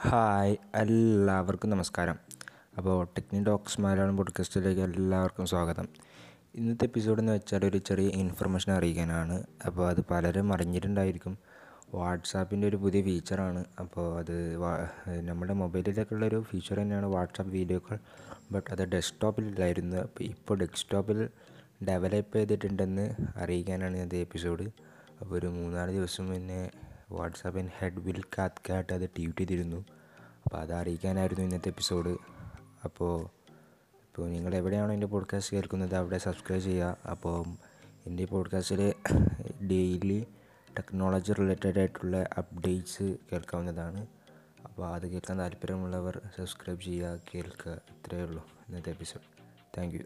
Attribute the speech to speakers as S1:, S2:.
S1: Hi എല്ലാവർക്കും നമസ്കാരം. അപ്പോൾ ടെക്നി ഡോക്സ് മലയാളം പോഡ്കാസ്റ്റിലേക്ക് എല്ലാവർക്കും സ്വാഗതം. ഇന്നത്തെ എപ്പിസോഡ് എന്ന് വെച്ചാൽ ഒരു ചെറിയ ഇൻഫർമേഷൻ അറിയിക്കാനാണ്. അപ്പോൾ അത് പലരും അറിഞ്ഞിട്ടുണ്ടായിരിക്കും. വാട്സാപ്പിന്റെ ഒരു പുതിയ ഫീച്ചറാണ്. അപ്പോൾ അത് നമ്മുടെ മൊബൈലിലേക്കുള്ള ഒരു ഫീച്ചർ തന്നെയാണ് വാട്സാപ്പ് വീഡിയോ കോൾ ബട്ട് അത് ഡെസ്ക്ടോപ്പിലില്ലായിരുന്നു. അപ്പോൾ ഇപ്പോൾ ഡെസ്ക്ടോപ്പിൽ ഡെവലപ്പ് ചെയ്തിട്ടുണ്ടെന്ന് അറിയിക്കാനാണ് ഇന്നത്തെ എപ്പിസോഡ്. അപ്പോൾ ഒരു മൂന്നാൽ ദിവസം മുന്നേ വാട്സാപ്പിൻ ഹെഡ് വിൽ കാത്ത് കാട്ട് അത് ട്വീറ്റ് ചെയ്തിരുന്നു. അപ്പോൾ അത് അറിയിക്കാനായിരുന്നു ഇന്നത്തെ എപ്പിസോഡ്. അപ്പോൾ ഇപ്പോൾ നിങ്ങൾ എവിടെയാണോ എന്റെ പോഡ്കാസ്റ്റ് കേൾക്കുന്നത് അവിടെ സബ്സ്ക്രൈബ് ചെയ്യുക. അപ്പോൾ എന്റെ പോഡ്കാസ്റ്റിൽ ഡെയിലി ടെക്നോളജി റിലേറ്റഡ് ആയിട്ടുള്ള അപ്ഡേറ്റ്സ് കേൾക്കാവുന്നതാണ്. അപ്പോൾ അത് കേൾക്കാൻ താല്പര്യമുള്ളവർ സബ്സ്ക്രൈബ് ചെയ്യുക കേൾക്കുക. ഇത്രയേ ഉള്ളൂ ഇന്നത്തെ എപ്പിസോഡ് താങ്ക്